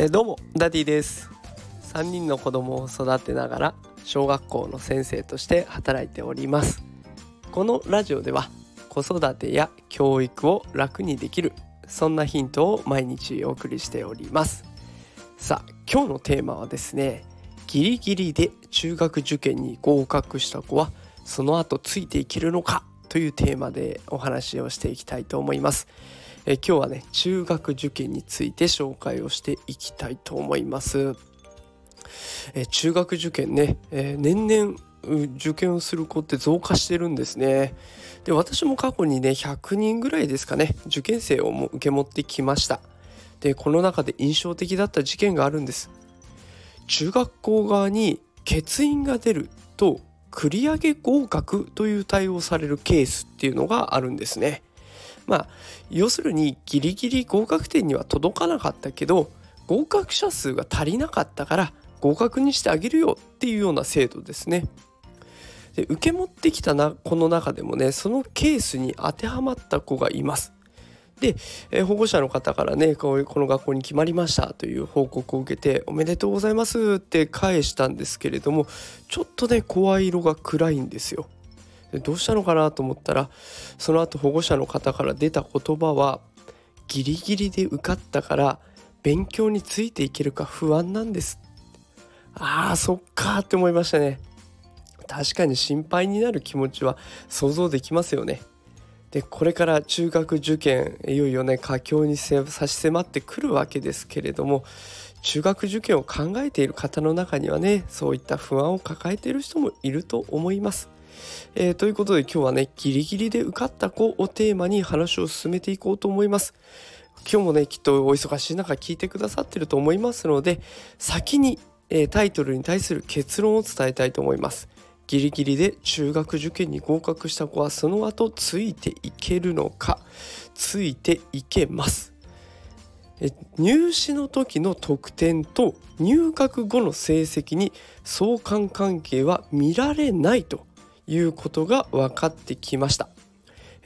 えー、どうもダディです。3人の子供を育てながら小学校の先生として働いております。このラジオでは子育てや教育を楽にできるそんなヒントを毎日お送りしております。さあ今日のテーマはですねギリギリで中学受験に合格した子はその後ついていけるのかというテーマでお話をしていきたいと思います。え今日はね中学受験について紹介をしていきたいと思います。え中学受験ね、え、年々受験をする子って増加してるんですね。で私も過去にね100人ぐらいですかね受験生をも受け持ってきました。でこの中で印象的だった事件があるんです。中学校側に欠員が出ると繰り上げ合格という対応されるケースっていうのがあるんですね。まあ要するにギリギリ合格点には届かなかったけど合格者数が足りなかったから合格にしてあげるよっていうような制度ですね。で受け持ってきたなこの中でもねそのケースに当てはまった子がいます。で、え、保護者の方からねこうこの学校に決まりましたという報告を受けておめでとうございますって返したんですけれどもちょっとね声色が暗いんですよ。でどうしたのかなと思ったらその後保護者の方から出た言葉はギリギリで受かったから勉強についていけるか不安なんです。あーそっかって思いましたね。確かに心配になる気持ちは想像できますよね。でこれから中学受験いよいよね佳境に差し迫ってくるわけですけれども中学受験を考えている方の中にはねそういった不安を抱えている人もいると思います。えー、ということで今日はねギリギリで受かった子をテーマに話を進めていこうと思います。今日もねきっとお忙しい中聞いてくださってると思いますので先にえー、タイトルに対する結論を伝えたいと思います。ギリギリで中学受験に合格した子はその後ついていけるのか？ついていけます入試の時の得点と入学後の成績に相関関係は見られないということが分かってきました。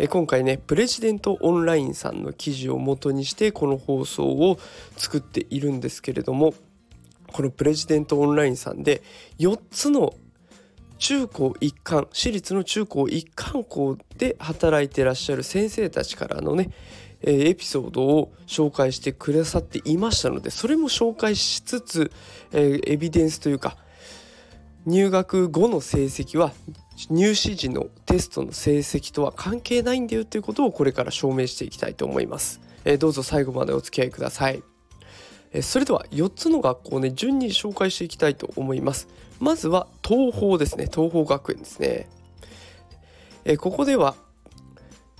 今回ねプレジデントオンラインさんの記事をもとにしてこの放送を作っているんですけれどもこのプレジデントオンラインさんで4つの中高一貫私立の中高一貫校で働いてらっしゃる先生たちからのねエピソードを紹介してくださっていましたのでそれも紹介しつつエビデンスというか入学後の成績は入試時のテストの成績とは関係ないんだよということをこれから証明していきたいと思いますえ。どうぞ最後までお付き合いくださいえ。それでは4つの学校ね順に紹介していきたいと思いますまずは東邦ですね東邦学園ですねえここでは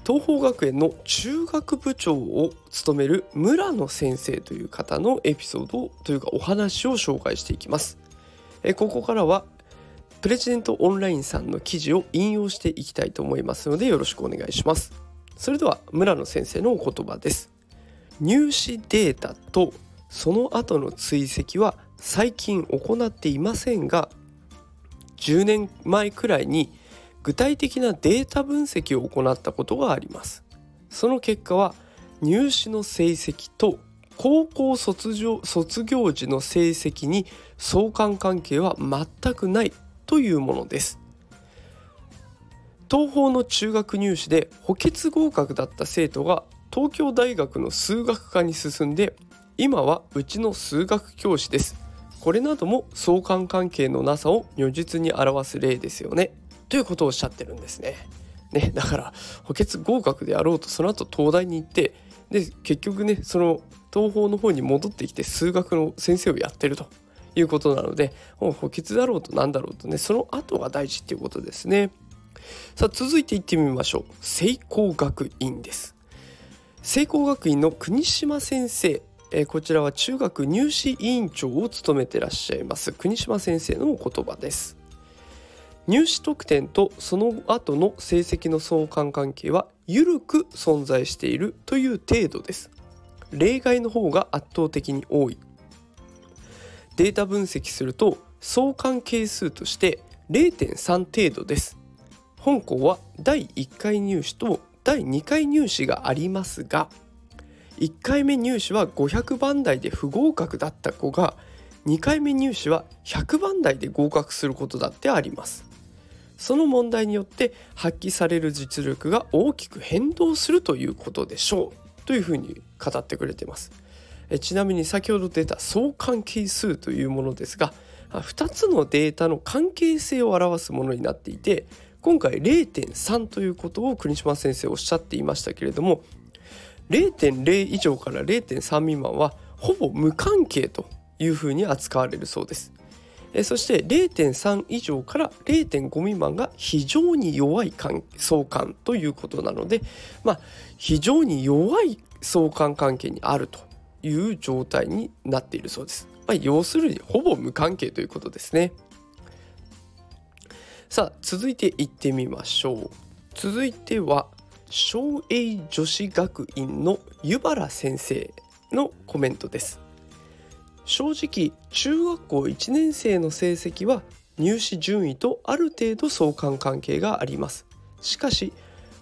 東邦学園の中学部長を務める村野先生という方のエピソードというかお話を紹介していきますここからはプレジデントオンラインさんの記事を引用していきたいと思いますのでよろしくお願いします。それでは村野先生のお言葉です。入試データとその後の追跡は最近行っていませんが10年前くらいに具体的なデータ分析を行ったことがあります。その結果は入試の成績と高校卒業卒業時の成績に相関関係は全くないというものです。東邦の中学入試で補欠合格だった生徒が東京大学の数学科に進んで今はうちの数学教師です。これなども相関関係のなさを如実に表す例ですよね。ということをおっしゃってるんですね。ねだから補欠合格であろうとその後東大に行ってで結局ねその東方の方に戻ってきて数学の先生をやってると。いうことなので補欠だろうと何だろうとねその後が大事っていうことですね。さあ続いていってみましょう。聖光学院です。聖光学院の国島先生。えこちらは中学入試委員長を務めてらっしゃいます。国島先生のお言葉です。入試得点とその後の成績の相関関係は緩く存在しているという程度です。例外の方が圧倒的に多い。データ分析すると相関係数として0.3程度です。本校は第1回入試と第2回入試がありますが1回目入試は500番台で不合格だった子が2回目入試は100番台で合格することだってあります。その問題によって発揮される実力が大きく変動するということでしょう。というふうに語ってくれています。ちなみに先ほど出た相関係数というものですが2つのデータの関係性を表すものになっていて今回0.3ということを国島先生おっしゃっていましたけれども0.0以上から0.3未満はほぼ無関係というふうに扱われるそうです。そして0.3以上から0.5未満が非常に弱い相関ということなので、まあ、非常に弱い相関関係にあるという状態になっているそうです。まあ、要するにほぼ無関係ということですね。さあ続いていってみましょう。続いては松栄女子学院の湯原先生のコメントです正直中学校1年生の成績は入試順位とある程度相関関係がありますしかし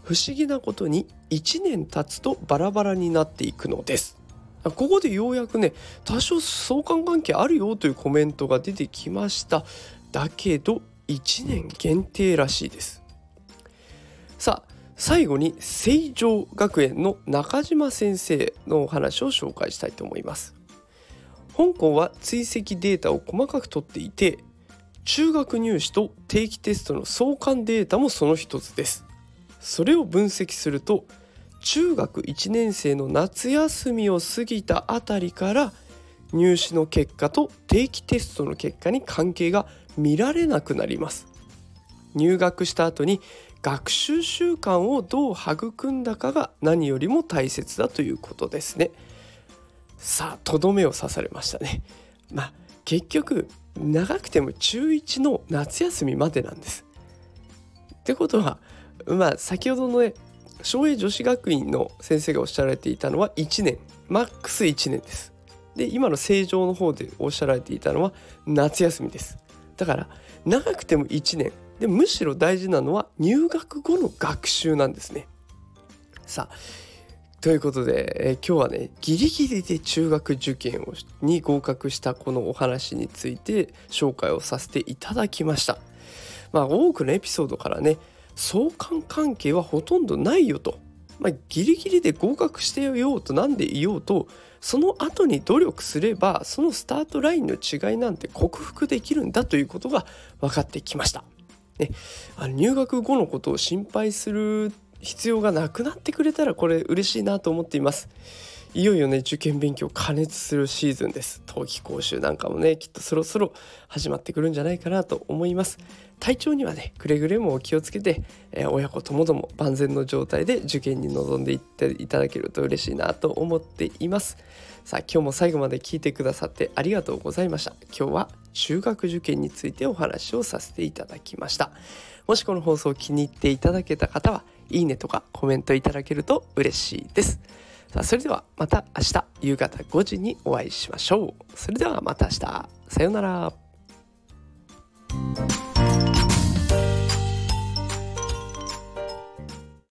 不思議なことに1年経つとバラバラになっていくのですここでようやくね多少相関関係あるよというコメントが出てきました。だけど1年限定らしいです。さあ最後に成城学園の中島先生のお話を紹介したいと思います。香港は追跡データを細かく取っていて中学入試と定期テストの相関データもその一つです。それを分析すると中学1年生の夏休みを過ぎたあたりから入試の結果と定期テストの結果に関係が見られなくなります入学した後に学習習慣をどう育んだかが何よりも大切だということですね。さあとどめを刺されましたね。まあ結局長くても中1の夏休みまでなんです。ってことはまあ先ほどのね昭栄女子学院の先生がおっしゃられていたのは1年マックス1年です。で今の正常の方でおっしゃられていたのは夏休みです。だから長くても1年でむしろ大事なのは入学後の学習なんですね。さあということで、え今日はねギリギリで中学受験をに合格したこのお話について紹介をさせていただきました。まあ多くのエピソードからね相関関係はほとんどないよと、まあ、ギリギリで合格してようと何でいようとその後に努力すればそのスタートラインの違いなんて克服できるんだということが分かってきました。ね、あの入学後のことを心配する必要がなくなってくれたらこれ嬉しいなと思っています。いよいよね受験勉強加熱するシーズンです。冬季講習なんかもねきっとそろそろ始まってくるんじゃないかなと思います。体調にはねくれぐれもお気をつけて、えー、親子ともども万全の状態で受験に臨んでいっていただけると嬉しいなと思っています。さあ今日も最後まで聞いてくださってありがとうございました。今日は中学受験についてお話をさせていただきました。もしこの放送を気に入っていただけた方はいいねとかコメントいただけると嬉しいです。さあそれではまた明日夕方5時にお会いしましょう。それではまた明日。さようなら。